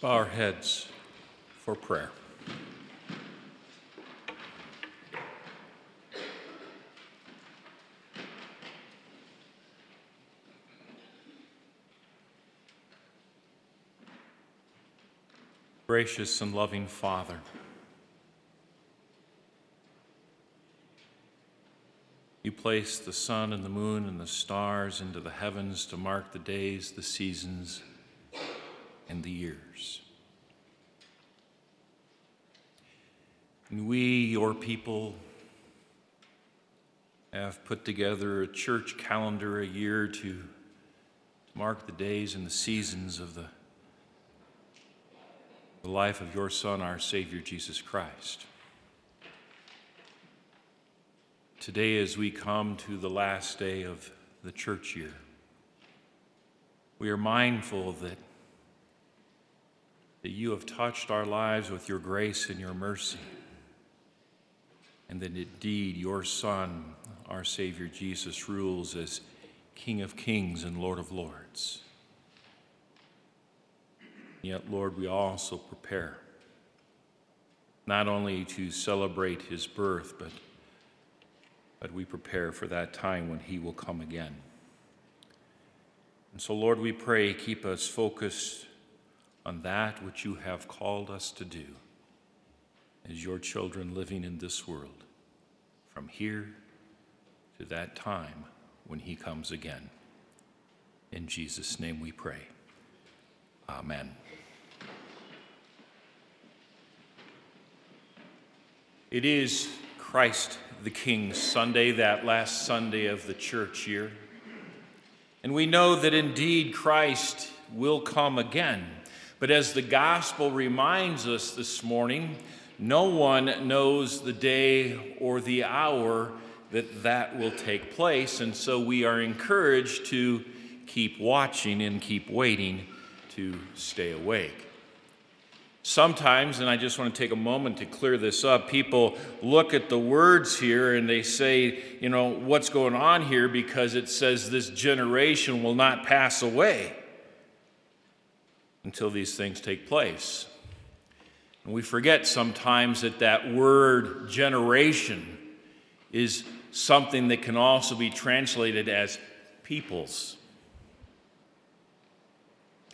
bow our heads for prayer. Gracious and loving Father, you place the sun and the moon and the stars into the heavens to mark the days, the seasons, and the years. And we, your people, have put together a church calendar a year to mark the days and the seasons of the, the life of your Son, our Savior, Jesus Christ. Today, as we come to the last day of the church year, we are mindful that, that you have touched our lives with your grace and your mercy and that indeed your Son, our Savior Jesus, rules as King of kings and Lord of lords. Yet, Lord, we also prepare not only to celebrate his birth, but, but we prepare for that time when he will come again. And so, Lord, we pray, keep us focused on that which you have called us to do as your children living in this world from here to that time when he comes again. In Jesus' name we pray. Amen. It is Christ the King Sunday, that last Sunday of the church year. And we know that indeed Christ will come again. But as the gospel reminds us this morning, no one knows the day or the hour that that will take place. And so we are encouraged to keep watching and keep waiting to stay awake. Sometimes, and I just want to take a moment to clear this up, people look at the words here and they say, you know, what's going on here because it says this generation will not pass away until these things take place. And we forget sometimes that that word generation is something that can also be translated as peoples.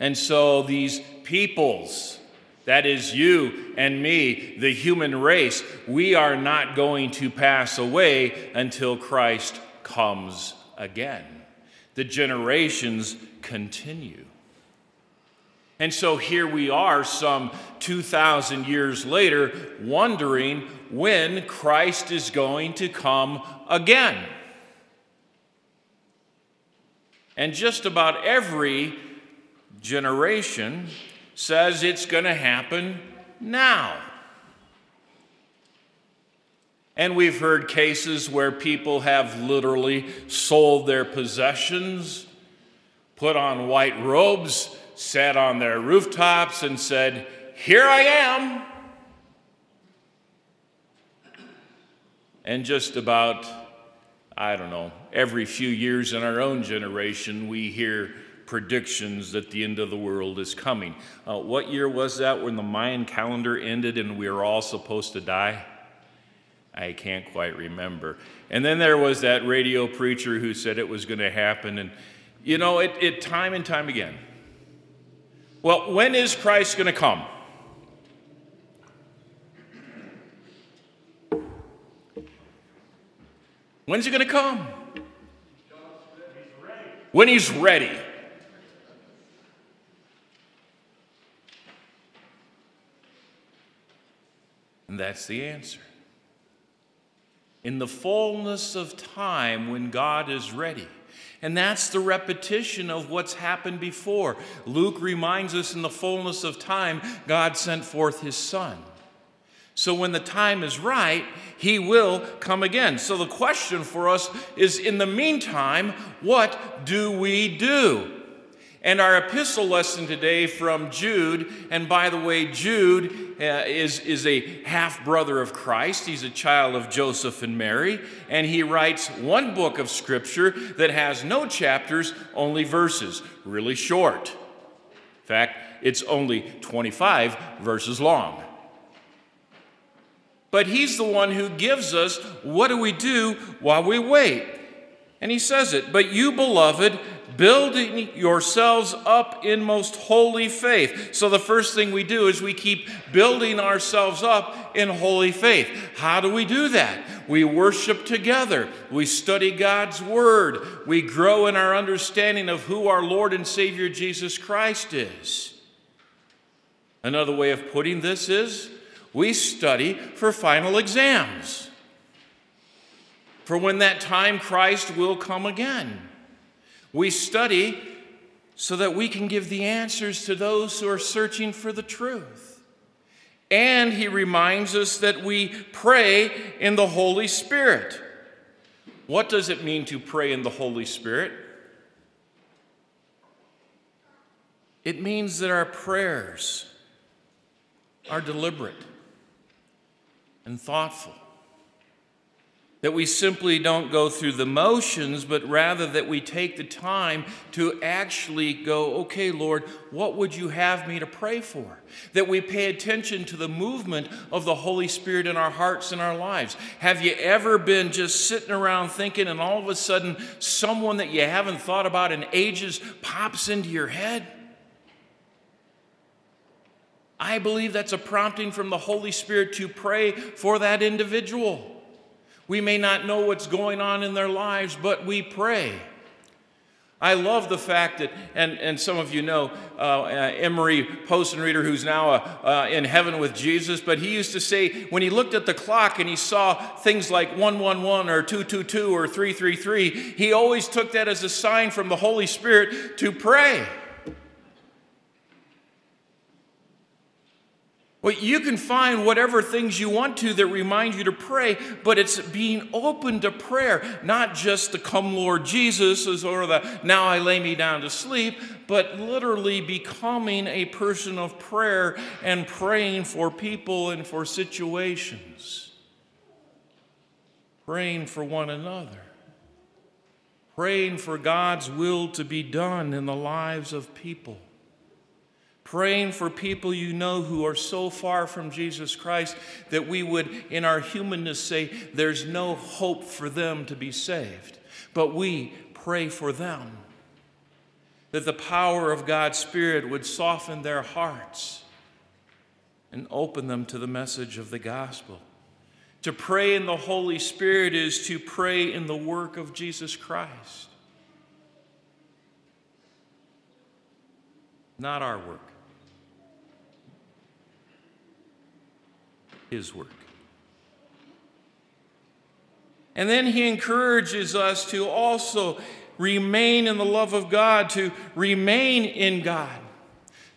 And so these peoples, that is you and me, the human race, we are not going to pass away until Christ comes again. The generations continue. And so here we are, some 2,000 years later, wondering when Christ is going to come again. And just about every generation says it's going to happen now. And we've heard cases where people have literally sold their possessions, put on white robes, sat on their rooftops and said, Here I am. And just about, I don't know, every few years in our own generation, we hear predictions that the end of the world is coming. Uh, what year was that when the Mayan calendar ended and we were all supposed to die? I can't quite remember. And then there was that radio preacher who said it was going to happen. And, you know, it, it time and time again, well, when is Christ going to come? When's he going to come? When he's ready. And that's the answer. In the fullness of time, when God is ready. And that's the repetition of what's happened before. Luke reminds us in the fullness of time, God sent forth his son. So when the time is right, he will come again. So the question for us is in the meantime, what do we do? And our epistle lesson today from Jude, and by the way, Jude uh, is, is a half brother of Christ. He's a child of Joseph and Mary, and he writes one book of scripture that has no chapters, only verses, really short. In fact, it's only 25 verses long. But he's the one who gives us what do we do while we wait. And he says it, but you, beloved, building yourselves up in most holy faith. So the first thing we do is we keep building ourselves up in holy faith. How do we do that? We worship together. We study God's word. We grow in our understanding of who our Lord and Savior Jesus Christ is. Another way of putting this is we study for final exams. For when that time Christ will come again. We study so that we can give the answers to those who are searching for the truth. And he reminds us that we pray in the Holy Spirit. What does it mean to pray in the Holy Spirit? It means that our prayers are deliberate and thoughtful that we simply don't go through the motions, but rather that we take the time to actually go, okay, Lord, what would you have me to pray for? That we pay attention to the movement of the Holy Spirit in our hearts and our lives. Have you ever been just sitting around thinking, and all of a sudden, someone that you haven't thought about in ages pops into your head? I believe that's a prompting from the Holy Spirit to pray for that individual. We may not know what's going on in their lives, but we pray. I love the fact that, and, and some of you know uh, Emery Postenrieder, who's now uh, uh, in heaven with Jesus, but he used to say when he looked at the clock and he saw things like 111 or 222 or 333, he always took that as a sign from the Holy Spirit to pray. Well, you can find whatever things you want to that remind you to pray, but it's being open to prayer, not just the come Lord Jesus or the now I lay me down to sleep, but literally becoming a person of prayer and praying for people and for situations, praying for one another, praying for God's will to be done in the lives of people praying for people you know who are so far from Jesus Christ that we would, in our humanness, say there's no hope for them to be saved. But we pray for them that the power of God's Spirit would soften their hearts and open them to the message of the gospel. To pray in the Holy Spirit is to pray in the work of Jesus Christ, not our work. His work. And then he encourages us to also remain in the love of God, to remain in God,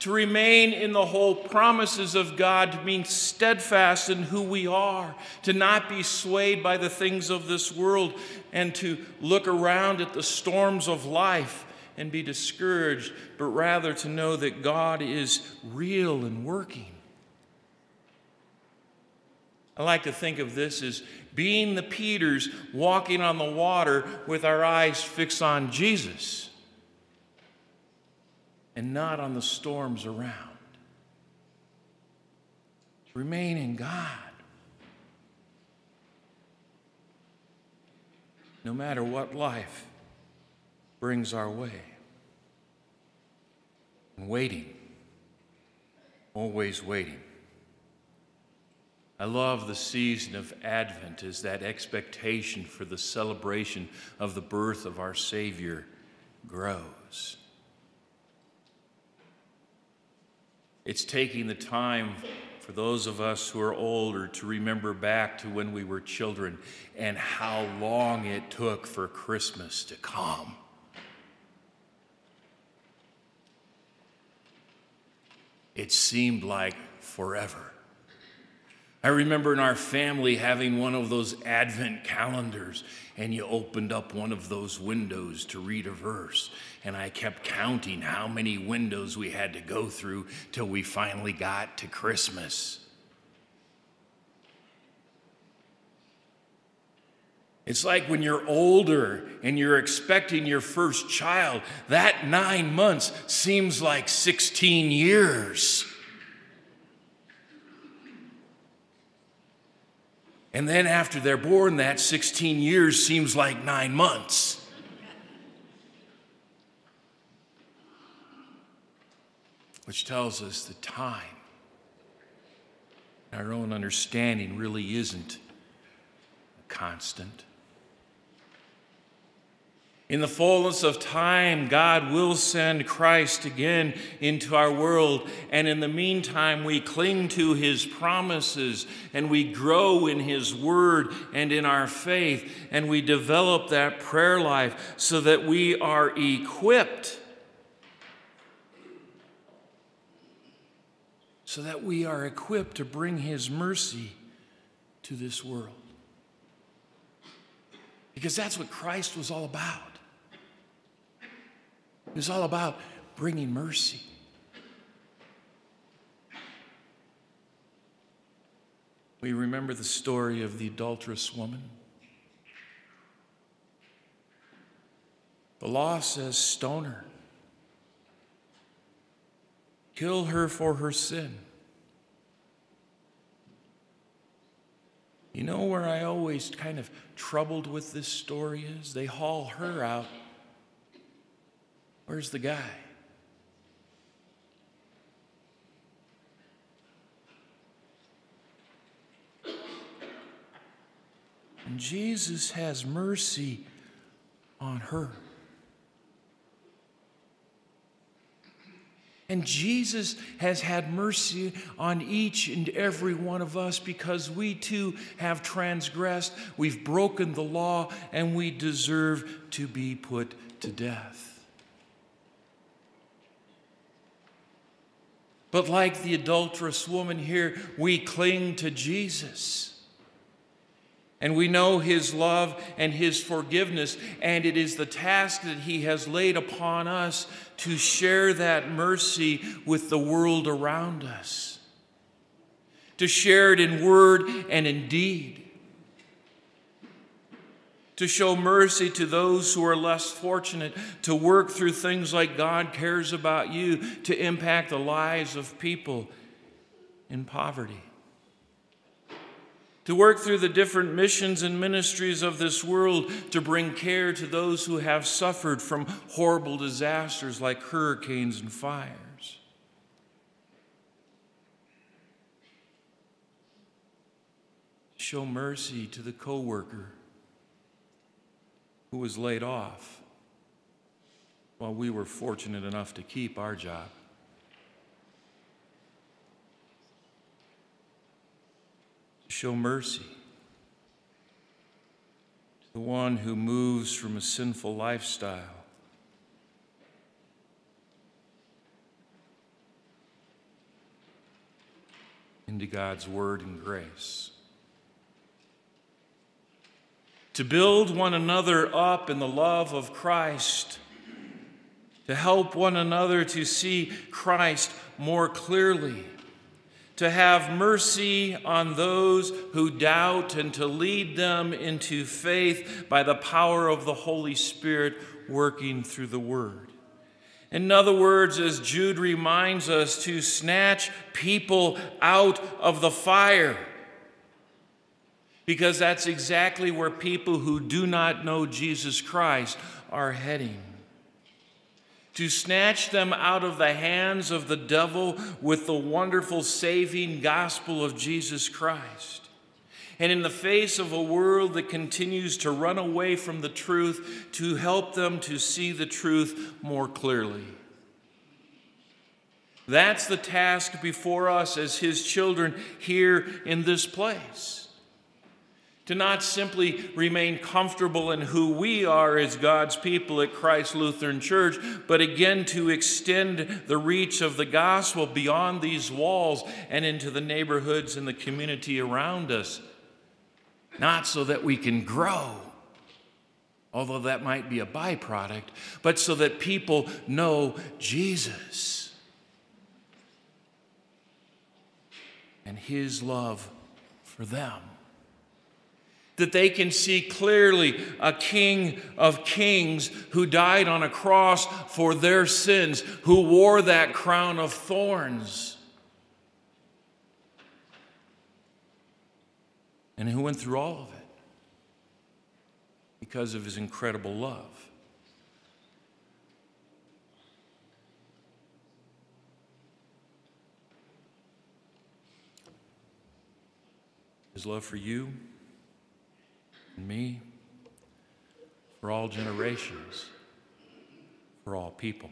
to remain in the whole promises of God, to be steadfast in who we are, to not be swayed by the things of this world, and to look around at the storms of life and be discouraged, but rather to know that God is real and working. I like to think of this as being the Peters walking on the water with our eyes fixed on Jesus and not on the storms around. Remain in God. No matter what life brings our way. And waiting, always waiting. I love the season of Advent as that expectation for the celebration of the birth of our Savior grows. It's taking the time for those of us who are older to remember back to when we were children and how long it took for Christmas to come. It seemed like forever. I remember in our family having one of those Advent calendars, and you opened up one of those windows to read a verse. And I kept counting how many windows we had to go through till we finally got to Christmas. It's like when you're older and you're expecting your first child, that nine months seems like 16 years. And then after they're born, that 16 years seems like nine months. Which tells us that time, our own understanding, really isn't constant. In the fullness of time, God will send Christ again into our world. And in the meantime, we cling to his promises and we grow in his word and in our faith. And we develop that prayer life so that we are equipped. So that we are equipped to bring his mercy to this world. Because that's what Christ was all about. It was all about bringing mercy. We remember the story of the adulterous woman. The law says stone her, kill her for her sin. You know where I always kind of troubled with this story is? They haul her out Where's the guy? And Jesus has mercy on her. And Jesus has had mercy on each and every one of us because we too have transgressed, we've broken the law, and we deserve to be put to death. But like the adulterous woman here, we cling to Jesus. And we know his love and his forgiveness, and it is the task that he has laid upon us to share that mercy with the world around us, to share it in word and in deed to show mercy to those who are less fortunate, to work through things like God cares about you, to impact the lives of people in poverty. To work through the different missions and ministries of this world to bring care to those who have suffered from horrible disasters like hurricanes and fires. Show mercy to the coworker who was laid off while we were fortunate enough to keep our job. To show mercy to the one who moves from a sinful lifestyle into God's word and grace to build one another up in the love of Christ, to help one another to see Christ more clearly, to have mercy on those who doubt, and to lead them into faith by the power of the Holy Spirit working through the Word. In other words, as Jude reminds us, to snatch people out of the fire because that's exactly where people who do not know Jesus Christ are heading. To snatch them out of the hands of the devil with the wonderful saving gospel of Jesus Christ. And in the face of a world that continues to run away from the truth, to help them to see the truth more clearly. That's the task before us as His children here in this place to not simply remain comfortable in who we are as God's people at Christ Lutheran Church, but again to extend the reach of the gospel beyond these walls and into the neighborhoods and the community around us. Not so that we can grow, although that might be a byproduct, but so that people know Jesus and his love for them. That they can see clearly a King of Kings who died on a cross for their sins, who wore that crown of thorns, and who went through all of it because of his incredible love. His love for you and me, for all generations, for all people.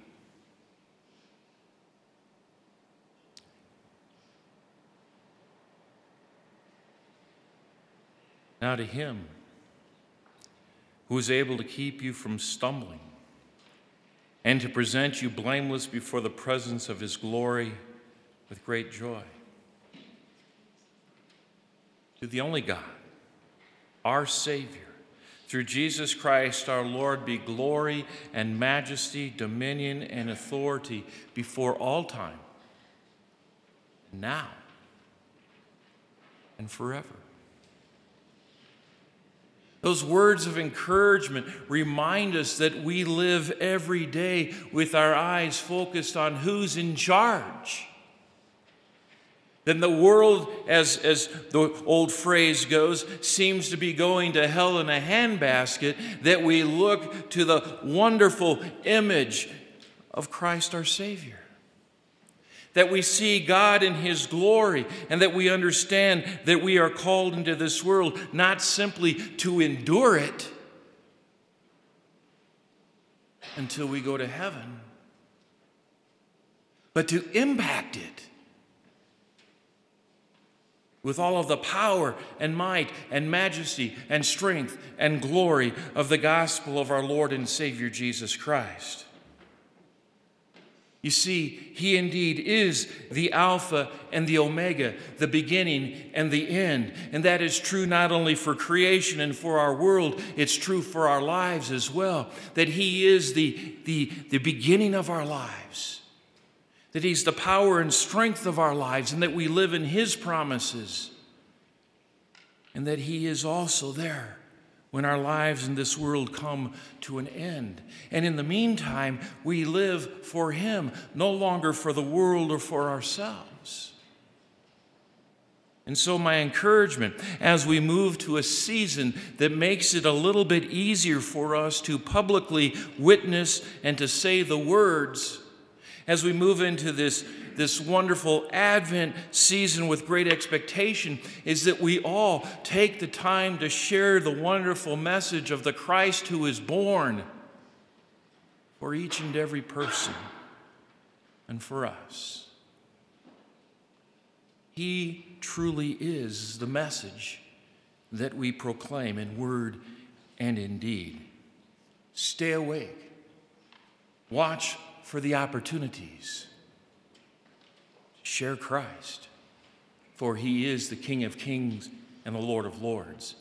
Now to Him who is able to keep you from stumbling and to present you blameless before the presence of His glory with great joy. To the only God our Savior. Through Jesus Christ our Lord be glory and majesty, dominion and authority before all time, now and forever. Those words of encouragement remind us that we live every day with our eyes focused on who's in charge then the world, as, as the old phrase goes, seems to be going to hell in a handbasket, that we look to the wonderful image of Christ our Savior. That we see God in His glory, and that we understand that we are called into this world not simply to endure it until we go to heaven, but to impact it with all of the power and might and majesty and strength and glory of the gospel of our Lord and Savior Jesus Christ. You see, He indeed is the Alpha and the Omega, the beginning and the end. And that is true not only for creation and for our world, it's true for our lives as well. That He is the, the, the beginning of our lives that He's the power and strength of our lives, and that we live in His promises, and that He is also there when our lives in this world come to an end. And in the meantime, we live for Him, no longer for the world or for ourselves. And so, my encouragement as we move to a season that makes it a little bit easier for us to publicly witness and to say the words as we move into this, this wonderful Advent season with great expectation is that we all take the time to share the wonderful message of the Christ who is born for each and every person and for us. He truly is the message that we proclaim in word and in deed. Stay awake. Watch for the opportunities. Share Christ, for he is the King of kings and the Lord of lords,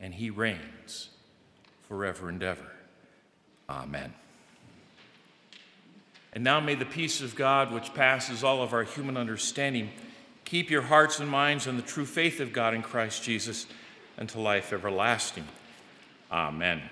and he reigns forever and ever. Amen. And now may the peace of God, which passes all of our human understanding, keep your hearts and minds on the true faith of God in Christ Jesus unto life everlasting. Amen.